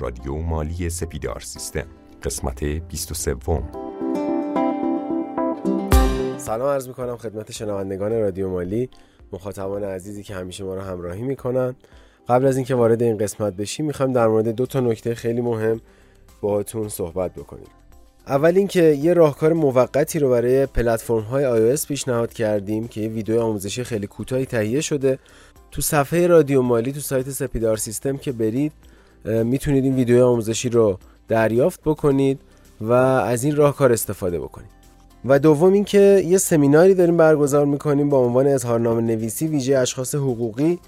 رادیو مالی سپیدار سیستم. قسمت 23 سلام عرض می‌کنم خدمت شنوندگان رادیو مالی مخاطبان عزیزی که همیشه ما رو همراهی می‌کنن. قبل از اینکه وارد این قسمت بشیم می‌خوایم در مورد دو تا نکته خیلی مهم باهاتون صحبت بکنیم. اول اینکه یه راهکار موقتی رو برای پلتفرم های iOS پیشنهاد کردیم که یه ویدیو آموزشی خیلی کوتاهی تهیه شده. تو صفحه رادیو مالی تو سایت سپیدار سیستم که برید می‌تونید این ویدیو آموزشی رو دریافت بکنید و از این راهکار استفاده بکنید. و دوم اینکه یه سمیناری داریم برگزار می‌کنیم با عنوان اظهارنامه نویسی ویژه اشخاص حقوقی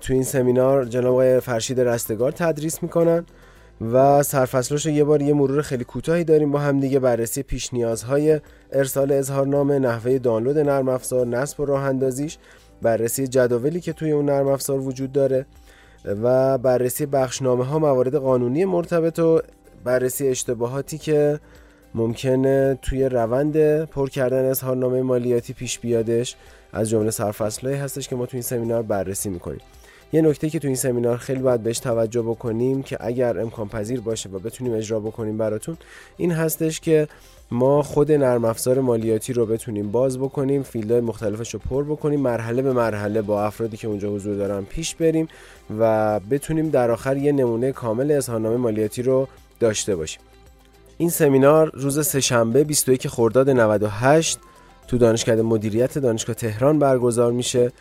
تو این سمینار جناب آقای فرشید رستگار تدریس می‌کنن و سرفصلش رو یه بار یه مرور خیلی کوتاهی داریم با هم دیگه بررسی پیش نیازهای ارسال اظهارنامه نحوه دانلود نرم افزار نصب و راه اندازیش بررسی جداولی که توی اون نرم افزار وجود داره. و بررسی بخشنامه ها موارد قانونی مرتبط و بررسی اشتباهاتی که ممکنه توی روند پر کردن اظهارنامه مالیاتی پیش بیادش از جمله سرفصلهایی هستش که ما توی این سمینار بررسی می‌کنیم. یه نکته که تو این سمینار خیلی باید بهش توجه بکنیم که اگر امکان پذیر باشه و بتونیم اجرا بکنیم براتون این هستش که ما خود نرم افزار مالیاتی رو بتونیم باز بکنیم فیلدهای مختلفش رو پر بکنیم مرحله به مرحله با افرادی که اونجا حضور دارن پیش بریم و بتونیم در آخر یه نمونه کامل اظهارنامه مالیاتی رو داشته باشیم. این سمینار روز سهشنبه 21 خرداد 98 تو دانشکده مدیریت دانشگاه تهران برگزار میشه.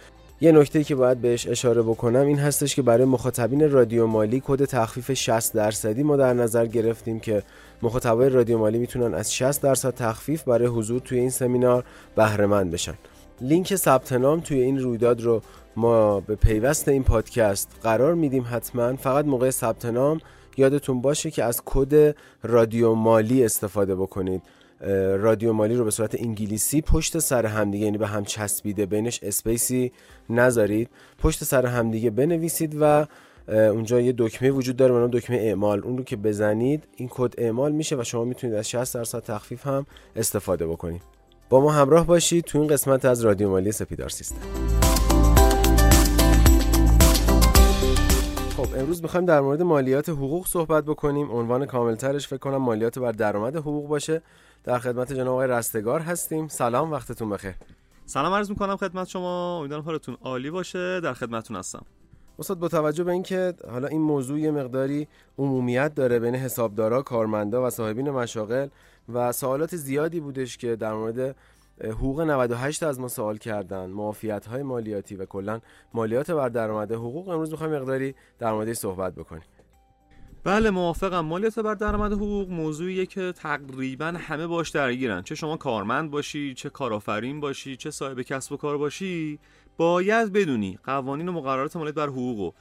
یه نکته که باید بهش اشاره بکنم این هستش که برای مخاطبین رادیو مالی کد تخفیف 60 درصدی ما در نظر گرفتیم که مخاطبای رادیو مالی می‌تونن از 60 درصد تخفیف برای حضور توی این سمینار بهره مند بشن. لینک ثبت نام توی این رویداد رو ما به پیوست این پادکست قرار میدیم حتما. فقط موقع ثبت نام یادتون باشه که از کد رادیو مالی استفاده بکنید. رادیو مالی رو به صورت انگلیسی پشت سر همدیگه یعنی به هم چسبیده بینش space ی نذارید. پشت سر همدیگه بنویسید و اونجا یه دکمه وجود داره به دکمه اعمال. اون رو که بزنید این کد اعمال میشه و شما می‌تونید از 60 درصد تخفیف هم استفاده بکنید. با ما همراه باشید تو این قسمت از رادیو مالی سپیدار سیستم. خب امروز می‌خوایم در مورد مالیات حقوق صحبت بکنیم. عنوان کاملترش فکر کنم مالیات بر درآمد حقوق باشه. در خدمت جناب آقای رستگار هستیم. سلام وقتتون بخیر. سلام عرض می‌کنم خدمت شما. امیدوارم حالتون عالی باشه. در خدمتتون هستم. استاد با توجه به اینکه حالا این موضوع یه مقداری عمومیت داره بین حسابدارا، کارمندا و صاحبین مشاغل و سوالات زیادی بودش که در مورد حقوق 98 از ما سوال کردن معافیت های مالیاتی و کلا مالیات بر درآمد حقوق. امروز می‌خوایم مقداری در موردش صحبت بکنیم. بله موافقم. مالیات بر درآمد حقوق موضوعیه که تقریبا همه باش درگیرن. چه شما کارمند باشی چه کارآفرین باشی چه صاحب کسب و کار باشی باید بدونی قوانین و مقررات مالیات بر حقوقو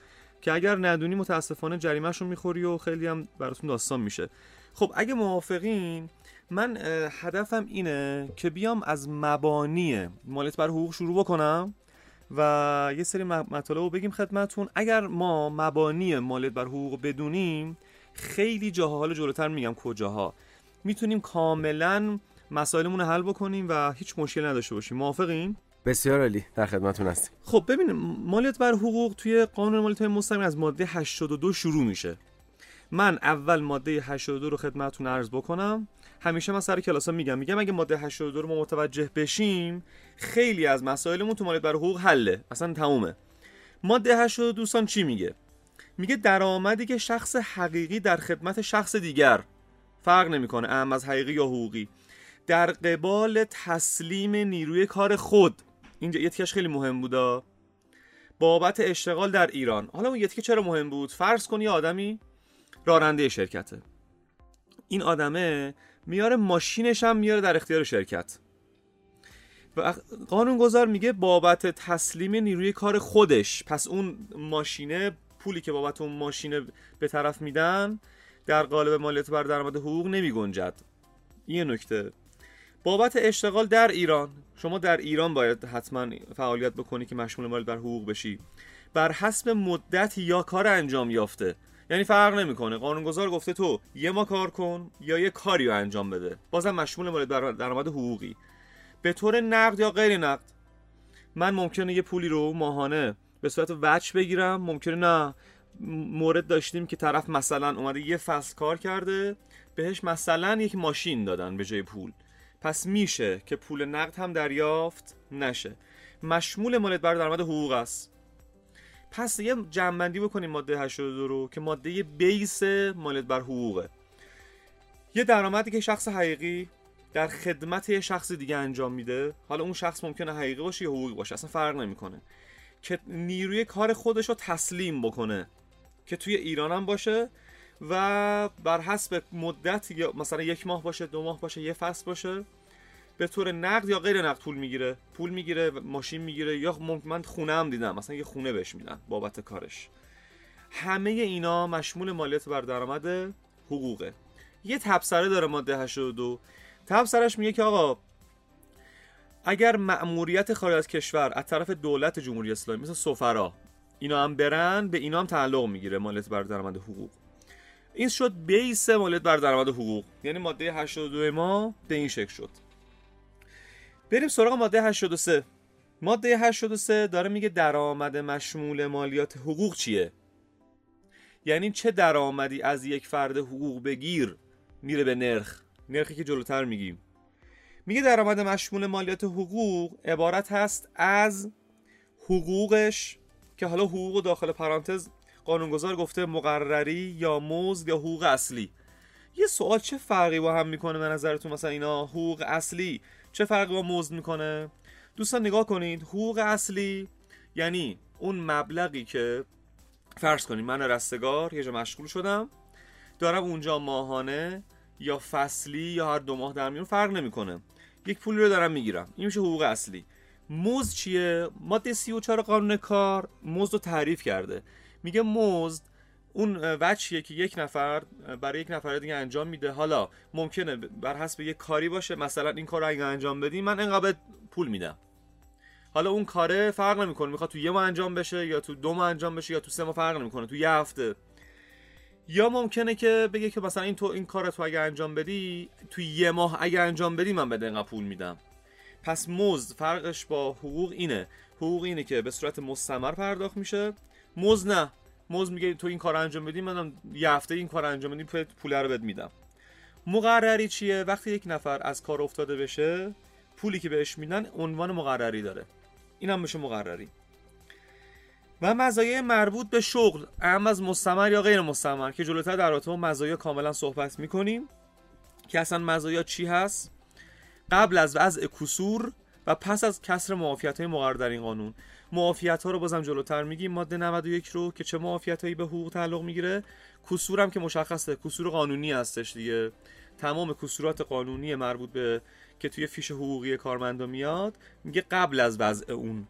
که اگر ندونی متاسفانه جریمهشون می‌خوری و خیلی هم براتون داستان میشه. خب اگه موافقین من هدفم اینه که بیام از مبانی مالیات بر حقوق شروع بکنم. و یه سری مطالب رو بگیم خدمتون اگر ما مبانی مالیات بر حقوق بدونیم خیلی جاها حالا جلوتر میگم کجاها می‌تونیم کاملا مسائلمون رو حل بکنیم و هیچ مشکل نداشته باشیم. موافقین؟ بسیار عالی. در خدمتتون هستیم. خب ببینیم مالیات بر حقوق توی قانون مالیات مستقیم از ماده 82 شروع میشه. من اول ماده 82 رو خدمتتون عرض بکنم. همیشه من سر کلاسا میگم میگم اگه ماده 82 رو ما متوجه بشیم خیلی از مسائلمون تو مالیات بر حقوق حله. اصلا تمومه. ماده 82 دوستان چی میگه؟ میگه درآمدی که شخص حقیقی در خدمت شخص دیگر فرق نمی‌کنه اهم از حقیقی یا حقوقی در قبال تسلیم نیروی کار خود. اینجا یه خیلی مهم بودا بابت اشتغال در ایران. حالا اون یه چرا مهم بود؟ فرض کن یه آدمی راننده شرکته. این آدمه میاره ماشینش هم میاره در اختیار شرکت. و قانونگذار میگه بابت تسلیم نیروی کار خودش پس اون ماشینه پولی که بابت اون ماشینه به طرف میدن در قالب مالیات بر درآمد حقوق نمی گنجد. یه نکته. بابت اشتغال در ایران. شما در ایران باید حتما فعالیت بکنی که مشمول مالیات بر حقوق بشی. بر حسب مدت یا کار انجام یافته. یعنی فرق نمی‌کنه. قانونگذار گفته تو یه ما کار کن یا یه کاری رو انجام بده. بازم مشمول بر درآمد حقوقی. به طور نقد یا غیر نقد من ممکنه یه پولی رو ماهانه به صورت وچ بگیرم. ممکنه نه. مورد داشتیم که طرف مثلا اومده یه فصل کار کرده بهش مثلا یک ماشین دادن به جای پول. پس میشه که پول نقد هم دریافت نشه. مشمول مالیات بر درآمد حقوق است. پس یه جمعبندی بکنیم ماده 82 رو که ماده بیس مالیات بر حقوقه. یه درآمدی که شخص حقیقی در خدمت یه شخص دیگه انجام میده حالا اون شخص ممکنه حقیقی باشه یا حقوقی باشه اصلا فرق نمی‌کنه. که نیروی کار خودش رو تسلیم بکنه که توی ایران هم باشه و بر حسب مدت یا مثلا یک ماه باشه دو ماه باشه یه فصل باشه به طور نقد یا غیر نقد پول می‌گیره. پول می‌گیره ماشین می‌گیره یا من خونه هم دیدم. مثلا یه خونه بهش میدن بابت کارش. همه اینا مشمول مالیات بر درآمد حقوقه. یه تبصره داره ماده 82 تبصرش میگه که آقا اگر مأموریت خارج از کشور از طرف دولت جمهوری اسلامی مثل سفرا اینا هم برن به اینا هم تعلق می‌گیره مالیات بر درآمد حقوق. این شد بیس مالیات بر درآمد حقوق. یعنی ماده 82 ما به این شکل شد. بریم سراغ ماده 83 ماده 83 داره میگه درآمد مشمول مالیات حقوق چیه؟ یعنی چه درآمدی از یک فرد حقوق بگیر میره به نرخ؟ نرخی که جلوتر میگیم. میگه درآمد مشمول مالیات حقوق عبارت هست از حقوقش که حالا حقوق داخل پرانتز قانونگذار گفته مقرری یا مزد یا حقوق اصلی. یه سوال چه فرقی با هم می‌کنه به نظرتون؟ مثلا اینا حقوق اصلی چه فرقی با مزد می‌کنه؟ دوستان نگاه کنید حقوق اصلی یعنی اون مبلغی که فرض کنید من رستگار یه جا مشغول شدم دارم اونجا ماهانه یا فصلی یا هر دو ماه در میون فرق نمی‌کنه. یک پولی رو دارم می‌گیرم. این میشه حقوق اصلی. مزد چیه؟ ماده 34 قانون کار مزد رو تعریف کرده. میگه مزد اون وجهیه که یک نفر برای یک نفر دیگه انجام میده. حالا ممکنه بر حسب یک کاری باشه مثلا این کار رو اگه انجام بدی من انقدر پول میدم. حالا اون کاره فرق نمی‌کنه. می‌خواد تو یه ماه انجام بشه یا تو دو ماه انجام بشه یا تو سه ماه فرق نمی‌کنه. تو یه هفته. یا ممکنه که بگه که مثلا این تو این کار تو اگه انجام بدی تو یه ماه اگه انجام بدی من بده انقدر پول میدم. پس مزد فرقش با حقوق اینه. حقوق اینه که به صورت مستمر پرداخت میشه. مزد نه. مزد میگه تو این کار انجام بدی منم یه هفته این کار انجام بدی پول رو بهت میدم. مقرری چیه؟ وقتی یک نفر از کار افتاده بشه پولی که بهش میدن عنوان مقرری داره. اینم میشه مقرری. و مزایای مربوط به شغل اهم از مستمر یا غیر مستمر که جلوتر در رابطه مزایا کاملا صحبت می‌کنیم. که اصلا مزایا چی هست؟ قبل از وضع کسور و پس از کسر معافیت های مقرر در این قانون. معافیت ها رو بازم جلوتر میگیم. ماده 91 رو که چه معافیت هایی به حقوق تعلق می‌گیره. کسور هم که مشخصه. کسور قانونی هستش دیگه. تمام کسورات قانونی مربوط به که توی فیش حقوقی کارمندا میاد میگه قبل از وضع اون.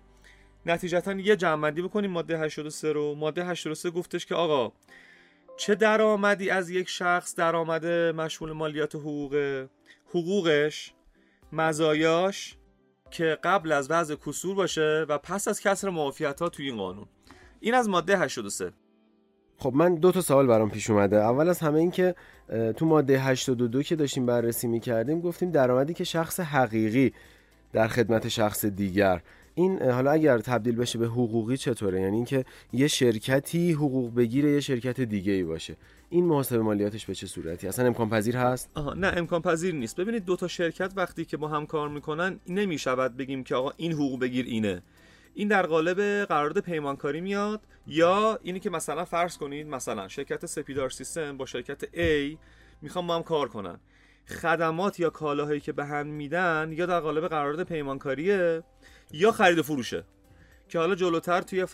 نتیجتا یه جمعندی بکنیم ماده 83 رو. ماده 83 گفتش که آقا چه درآمدی از یک شخص درآمد مشمول مالیات حقوق حقوقش مزایاش که قبل از وضع کسور باشه و پس از کسر معافیت ها توی این قانون. این از ماده 83 خب من دو تا سوال برام پیش اومده. اول از همه این که تو ماده 82 که داشتیم بررسی می‌کردیم گفتیم درآمدی که شخص حقیقی در خدمت شخص دیگر این حالا اگر تبدیل بشه به حقوقی چطوره؟ یعنی اینکه یه شرکتی حقوق بگیره یه شرکت دیگه ای باشه. این محاسبه مالیاتش به چه صورتی؟ اصلا امکان پذیر هست؟ آها نه امکان پذیر نیست. ببینید دو تا شرکت وقتی که با هم کار می‌کنن نمی‌شود بگیم که آقا این حقوق بگیر اینه. این در قالب قرارداد پیمانکاری میاد یا اینی که مثلا فرض کنید مثلا شرکت سپیدار سیستم با شرکت A می‌خوام با هم کار کنن. خدمات یا کالاهایی که به هم میدن یا در قالب قرارداد پیمانکاریه یا خرید و فروشه. که حالا جلوتر توی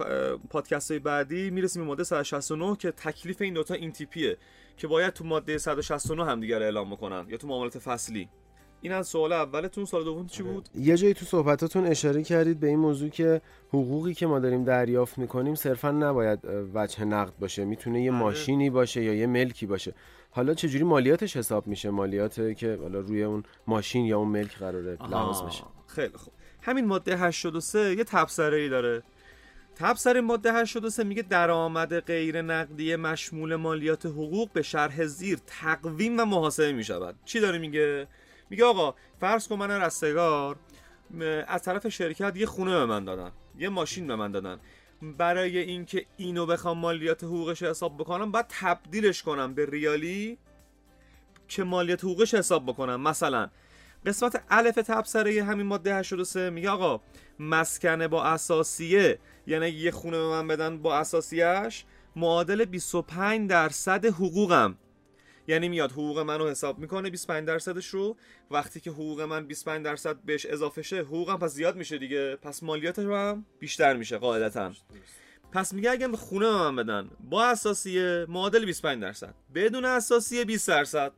پادکست های بعدی می‌رسیم به ماده 169 که تکلیف این دوتا این تیپیه که باید تو ماده 169 هم دیگر اعلام بکنن یا تو معاملات فصلی. این از سوال اولتون سوال دوم چی بود؟ یه جایی تو صحبتاتون اشاره کردید به این موضوع که حقوقی که ما داریم دریافت می‌کنیم صرفا نباید وجه نقد باشه. می‌تونه یه ماشینی باشه یا یه ملکی باشه. حالا چجوری مالیاتش حساب میشه؟ مالیات که حالا روی اون ماشین یا اون ملک قراره لحاظ بشه. خیلی خوب. همین ماده 83 یه تبصره ای داره. تبصره ماده 83 میگه درآمد غیر نقدی مشمول مالیات حقوق به شرح زیر تقویم و محاسبه می‌شود. چی داره میگه؟ میگه آقا فرض کن من رستگار از طرف شرکت یه خونه به من دادن یه ماشین به من دادن. برای اینکه اینو بخوام مالیات حقوقش حساب بکنم باید تبدیلش کنم به ریالی که مالیات حقوقش حساب بکنم. مثلا قسمت الف تبصره همین ماده 83 میگه آقا مسکن با اساسیه. یعنی یه خونه به من بدن با اساسیش معادل 25 درصد حقوقم. یعنی میاد حقوق منو حساب می‌کنه 25 درصدش رو. وقتی که حقوق من 25 درصد بهش اضافه شه حقوقم پس زیاد میشه دیگه. پس مالیاتش هم بیشتر میشه قاعدتا. پس میگه اگه خونه به من بدن با اساسیه معادل 25 درصد. بدون اساسیه 20 درصد.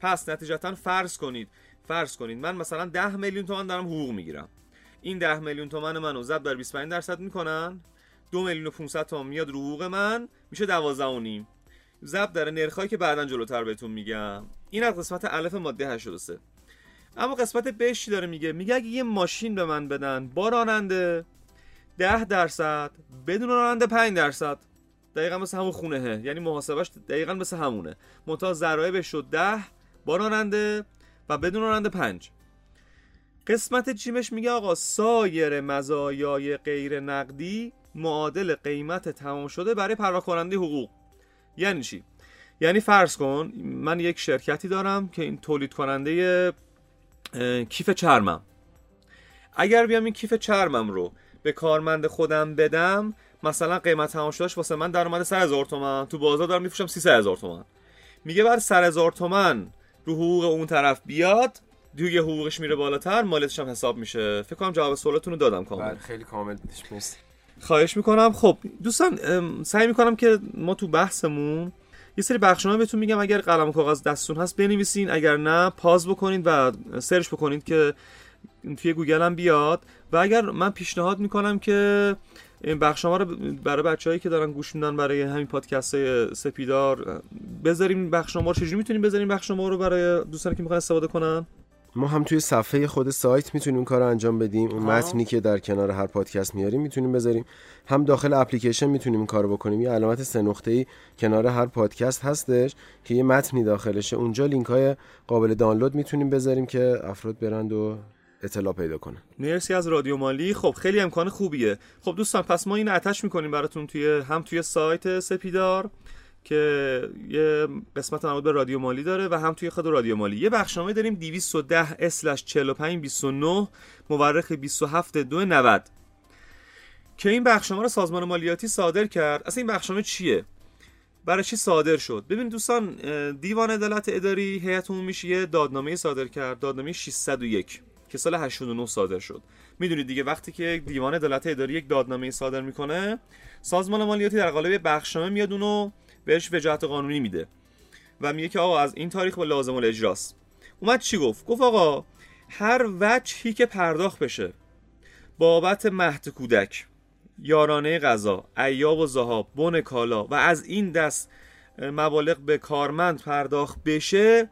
پس نتیجتا فرض کنید فرض کنید من مثلا 10 میلیون تومان دارم حقوق می‌گیرم. این 10 میلیون تومان منو ضرب در 25 درصد می‌کنن. 2 میلیون و 500 تومان میاد رو حقوق من میشه 12 و نیم. ضرب در نرخایی که بعدا جلوتر بهتون میگم. این از قسمت الف ماده 83 اما قسمت ب چی داره میگه؟ میگه اگه یه ماشین به من بدن با راننده 10 درصد بدون راننده 5 درصد. دقیقا مثل همون خونه یعنی محاسبش دقیقا مثل همونه. منتها ضرایبش شد 10 با راننده و بدون راننده 5 قسمت جیمش میگه آقا سایر مزایای غیر نقدی معادل قیمت تمام شده برای پرداخت حقوق. یعنی چی؟ یعنی فرض کن من یک شرکتی دارم که این تولید کننده کیف چرمم. اگر بیام این کیف چرمم رو به کارمند خودم بدم مثلا قیمت تمام شدهش واسه من درآمد 100 هزار تومن تو بازار دارم میفروشم 300 هزار تومن. میگه بر 100 هزار تومن رو حقوق اون طرف بیاد دیگه حقوقش میره بالاتر مالیاتش هم حساب میشه. فکر کنم جواب سوالتون رو دادم کامل. بله خیلی کامل. مرسی. خواهش می‌کنم. خب دوستان سعی می‌کنم که ما تو بحثمون یه سری بخشنامه بهتون میگم. اگر قلم و کاغذ دستتون هست بنویسین. اگر نه pause بکنید و search بکنید که توی گوگل هم بیاد. و اگر من پیشنهاد می‌کنم که این بخشنامه رو برای بچههایی که دارن گوش میدن برای همین پادکست های سپیدار بذاریم بخشنامه رو چجوری می‌تونیم بذاریم بخشنامه رو برای دوستانی که می‌خوان استفاده کنن؟ ما هم توی صفحه خود سایت می‌تونیم کار رو انجام بدیم. اون متنی که در کنار هر پادکست میاریم می‌تونیم بذاریم. هم داخل اپلیکیشن می‌تونیم این کارو بکنیم. یه علامت سه نقطه ای کنار هر پادکست هستش که یه متنی داخلشه. اونجا لینک های قابل دانلود می‌تونیم بذاریم که افراد برند و اطلاع پیدا کنن مرسی از رادیو مالی. خب خیلی امکان خوبیه. خب دوستان پس ما این اتش می‌کنیم براتون توی هم توی سایت سپیدار که یه قسمت مربوط به رادیو مالی داره و هم توی خود رادیو مالی. یه بخشنامه داریم 210 اسلش 45 29 مورخ 27 2 90 که این بخشنامه رو سازمان مالیاتی صادر کرد. اصلا این بخشنامه چیه؟ برای چی صادر شد؟ ببین دوستان دیوان عدالت اداری هیئت عمومیش یه دادنامه صادر کرد. دادنامه 601 که سال 89 صادر شد. می‌دونید دیگه وقتی که دیوان عدالت اداری یک دادنامه صادر می‌کنه سازمان مالیاتی در قالب بخشنامه میاد اونو بهش وجاهت قانونی میده و میگه که آقا از این تاریخ به لازم الاجراست اومد چی گفت؟ گفت آقا هر وجهی که پرداخت بشه بابت مهد کودک یارانه غذا ایاب و زهاب بن کالا و از این دست مبالغ به کارمند پرداخت بشه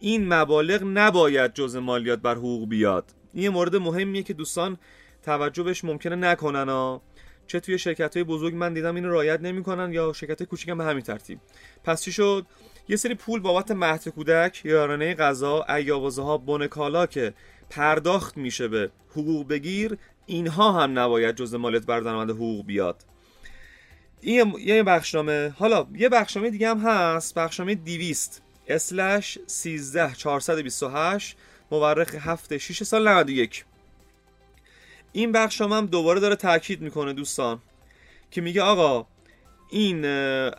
این مبالغ نباید جز مالیات بر حقوق بیاد. این مورد مهمیه که دوستان توجه بهش ممکنه نکنن ها چه توی شرکت های بزرگ من دیدم اینو رعایت نمی‌کنن یا شرکت کوچیک هم به همین ترتیب. پس چی شد؟ یه سری پول بابت مهد کودک یارانه غذا ایابازه ها بن کالا که پرداخت میشه به حقوق بگیر اینها هم نباید جز مالیات بر درآمد حقوق بیاد. این یه بخشنامه. حالا یه بخشنامه دیگه هم هست بخشنامه 200 اسلش 13 428 مورخ 7 6 سال 91 این بخش هم دوباره داره تاکید می‌کنه دوستان که میگه آقا این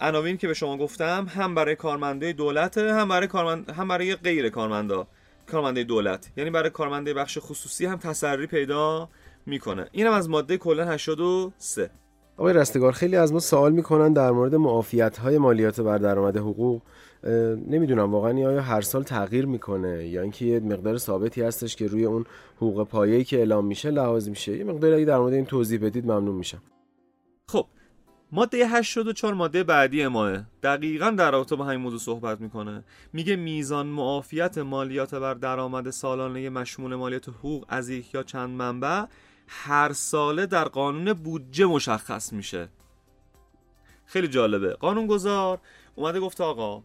عناوین که به شما گفتم هم برای کارمنده دولت هم برای کارمند هم برای غیر کارمندا کارمنده دولت. یعنی برای کارمنده بخش خصوصی هم تسری پیدا می‌کنه. اینم از ماده کلا 83 آقای رستگار خیلی از ما سوال می‌کنن در مورد معافیت های مالیات بر درآمد حقوق. نمی‌دونم واقعا آیا هر سال تغییر می‌کنه یا اینکه یه مقدار ثابتی هستش که روی اون حقوق پایه‌ای که اعلام میشه لحاظ میشه؟ یه مقدار اگه در مورد این توضیح بدید ممنون میشم. خب ماده 84 ماده بعدی ماه دقیقا در رابطه با همین موضوع صحبت می‌کنه. میگه میزان معافیت مالیات بر درآمد سالانه مشمول مالیات حقوق از یک یا چند منبع هر ساله در قانون بودجه مشخص میشه. خیلی جالبه. قانون گذار اومده گفته آقا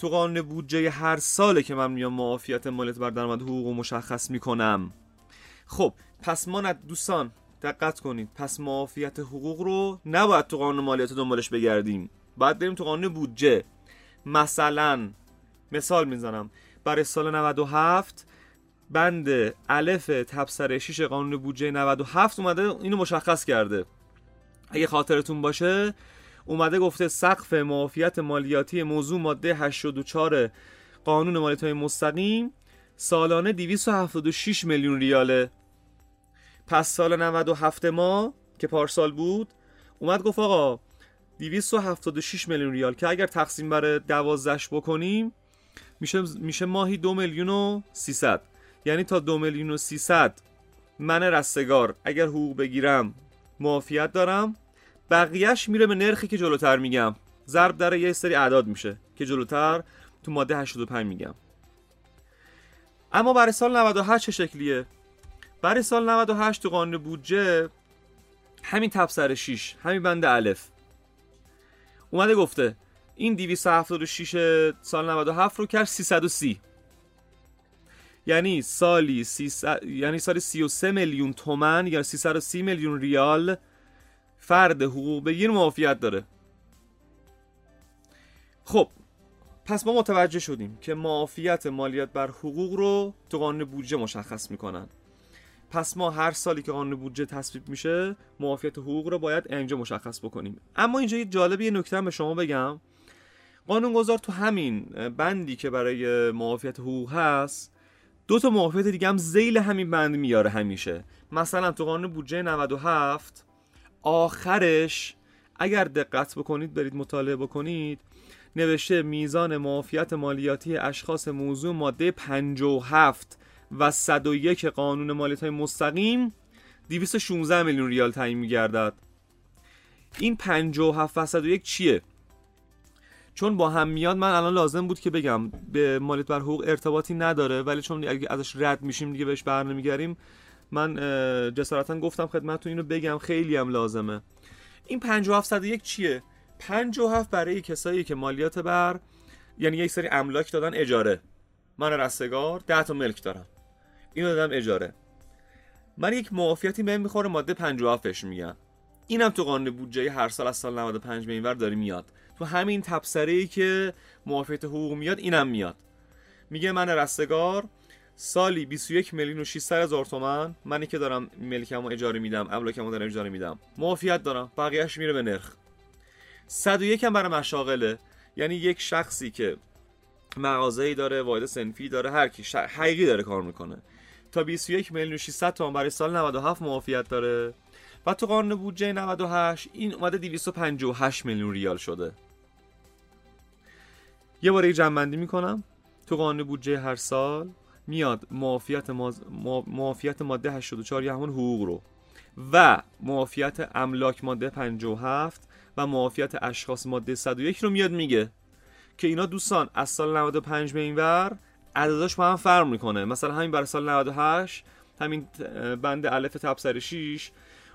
تو قانون بودجه هر ساله که من میام معافیت مالیات بر درآمد حقوق مشخص می‌کنم. خب پس ما دوستان دقت کنید. پس معافیت حقوق رو نباید تو قانون مالیات دنبالش بگردیم. باید بریم تو قانون بودجه. مثلا مثال می‌زنم. برای سال 97 بند الف تبصره 6 قانون بودجه 97 اومده اینو مشخص کرده. اگه خاطرتون باشه اومده گفته سقف معافیت مالیاتی موضوع ماده 84 قانون مالیات مستقیم سالانه 276 میلیون ریاله. پس سال 97 ما که پارسال بود اومد گفت آقا 276 میلیون ریال که اگر تقسیم بر 12 بکنیم میشه میشه ماهی دو میلیون و 300 یعنی تا دو میلیون و 300 من رستگار اگر حقوق بگیرم معافیت دارم. بقیهش میره به نرخی که جلوتر میگم. ضرب در یه سری اعداد میشه که جلوتر تو ماده 85 میگم. اما برای سال 98 چه شکلیه؟ برای سال 98 تو قانون بودجه همین تبصره 6 همین بند الف. اومده گفته این 276 سال 97 رو کرد 330 یعنی سالی 300 یعنی سالی 33 میلیون تومن یا 330 میلیون ریال فرد حقوق بگیر معافیت داره. خب پس ما متوجه شدیم که معافیت مالیات بر حقوق رو تو قانون بودجه مشخص می‌کنن. پس ما هر سالی که قانون بودجه تصویب میشه معافیت حقوق رو باید اینجا مشخص بکنیم. اما اینجا یه جالب یه نکته به شما بگم. قانونگذار تو همین بندی که برای معافیت حقوق هست دو تا معافیت دیگه هم زیل همین بند میاره همیشه. مثلا تو قانون بودجه 97 آخرش اگر دقت بکنید برید مطالعه بکنید نوشته میزان معافیت مالیاتی اشخاص موضوع ماده 57 و 101 قانون مالیات مستقیم 216 میلیون ریال تعیین میگردد. این 57 و 101 چیه؟ چون با هم میاد من الان لازم بود که بگم به مالیات بر حقوق ارتباطی نداره ولی چون اگه ازش رد میشیم دیگه بهش برنمیگریم من جسارتا گفتم خدمتتون اینو بگم خیلی هم لازمه. این 57 یک چیه؟ 57 برای کسایی که مالیات بر یعنی یک سری املاک دادن اجاره. من رستگار 10 تا ملک دارم. اینو دادم اجاره. من یک معافیتی بهم می‌خوره ماده 57 بهش میگن. اینم تو قانون بودجه هر سال از سال 95 به اینور داره میاد. تو همین تبصره ای که معافیت حقوق میاد اینم میاد. میگه من رستگار سالی 21 میلیون و 600 هزار تومن. منی که دارم ملکمو اجاره میدم املاکمو دارم اجاره میدم. معافیت دارم. بقیهش میره به نرخ. 101 هم برای مشاغله. یعنی یک شخصی که مغازه‌ای داره واحد سنفی داره هر کی حقیقی داره کار می‌کنه. تا 21 میلیون و 600 تومن برای سال 97 معافیت داره. و تو قانون بودجه 98 این اومده 258 میلیون ریال شده. یه باره جمع می‌کنم. تو قانون بودجه هر سال میاد معافیت, ماز... معافیت ماده 84 یا همون حقوق رو. و معافیت املاک ماده 57 و معافیت اشخاص ماده 101 رو میاد میگه که اینا دوستان از سال 95 به این ور عدداش با هم فرق می‌کنه. مثلا همین برای سال 98 همین بند الف تبصر 6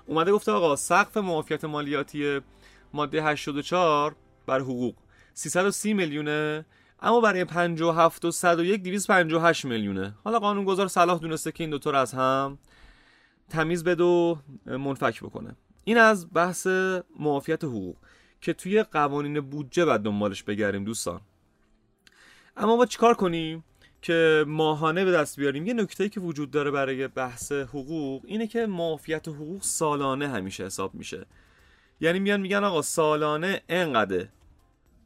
اومده گفته آقا سقف معافیت مالیاتی ماده 84 بر حقوق 330 میلیونه اما برای 57 و 101 258 میلیونه. حالا قانونگذار صلاح دونسته که این دوتا رو از هم تمیز بده و منفک بکنه. این از بحث معافیت حقوق که توی قوانین بودجه بعد دنبالش بگریم دوستان. اما ما چیکار کنیم که ماهانه به دست بیاریم؟ یه نکته که وجود داره برای بحث حقوق اینه که معافیت حقوق سالانه همیشه حساب میشه. یعنی میان میگن آقا سالانه انقدر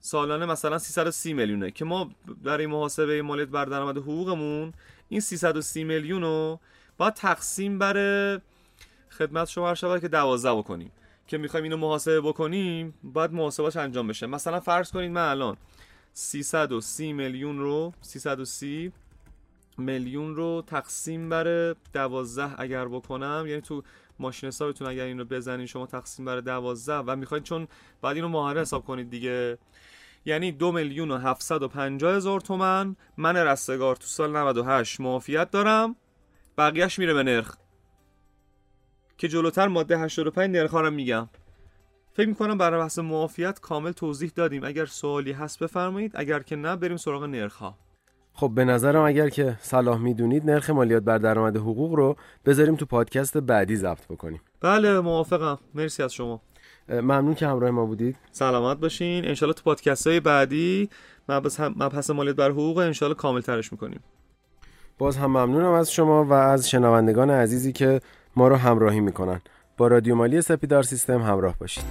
سالانه مثلا 330 میلیونه که ما برای محاسبه مالیات بر درآمد حقوقمون این 330 میلیون رو باید تقسیم بر خدمت شما شود که 12 بکنیم. که می‌خوایم اینو محاسبه بکنیم باید محاسبهش انجام بشه. مثلا فرض کنید من الان 330 میلیون رو 330 میلیون رو تقسیم بر 12 اگر بکنم یعنی تو ماشین حسابتون اگر اینو بزنین شما تقسیم بر 12 و می‌خواین چون بعد اینو ماهانه حساب کنید دیگه. یعنی دو میلیون و 750 هزار تومن من رستگار تو سال 98 معافیت دارم. بقیهش میره به نرخ. که جلوتر ماده 85 نرخ رو میگم. فکر می‌کنم برای بحث معافیت کامل توضیح دادیم. اگر سوالی هست بفرمایید. اگر که نه بریم سراغ نرخ ها خب به نظرم اگر که صلاح می‌دونید نرخ مالیات بر درآمد حقوق رو بذاریم تو پادکست بعدی ضبط بکنیم. بله موافقم. مرسی از شما. ممنون که همراه ما بودید. سلامت باشین. انشالله تو پادکست های بعدی مبحث, مبحث مالیات بر حقوق انشالله کامل ترش می‌کنیم. باز هم ممنونم از شما و از شنوندگان عزیزی که ما رو همراهی می‌کنن. با رادیو مالی سپیدار سیستم همراه باشید.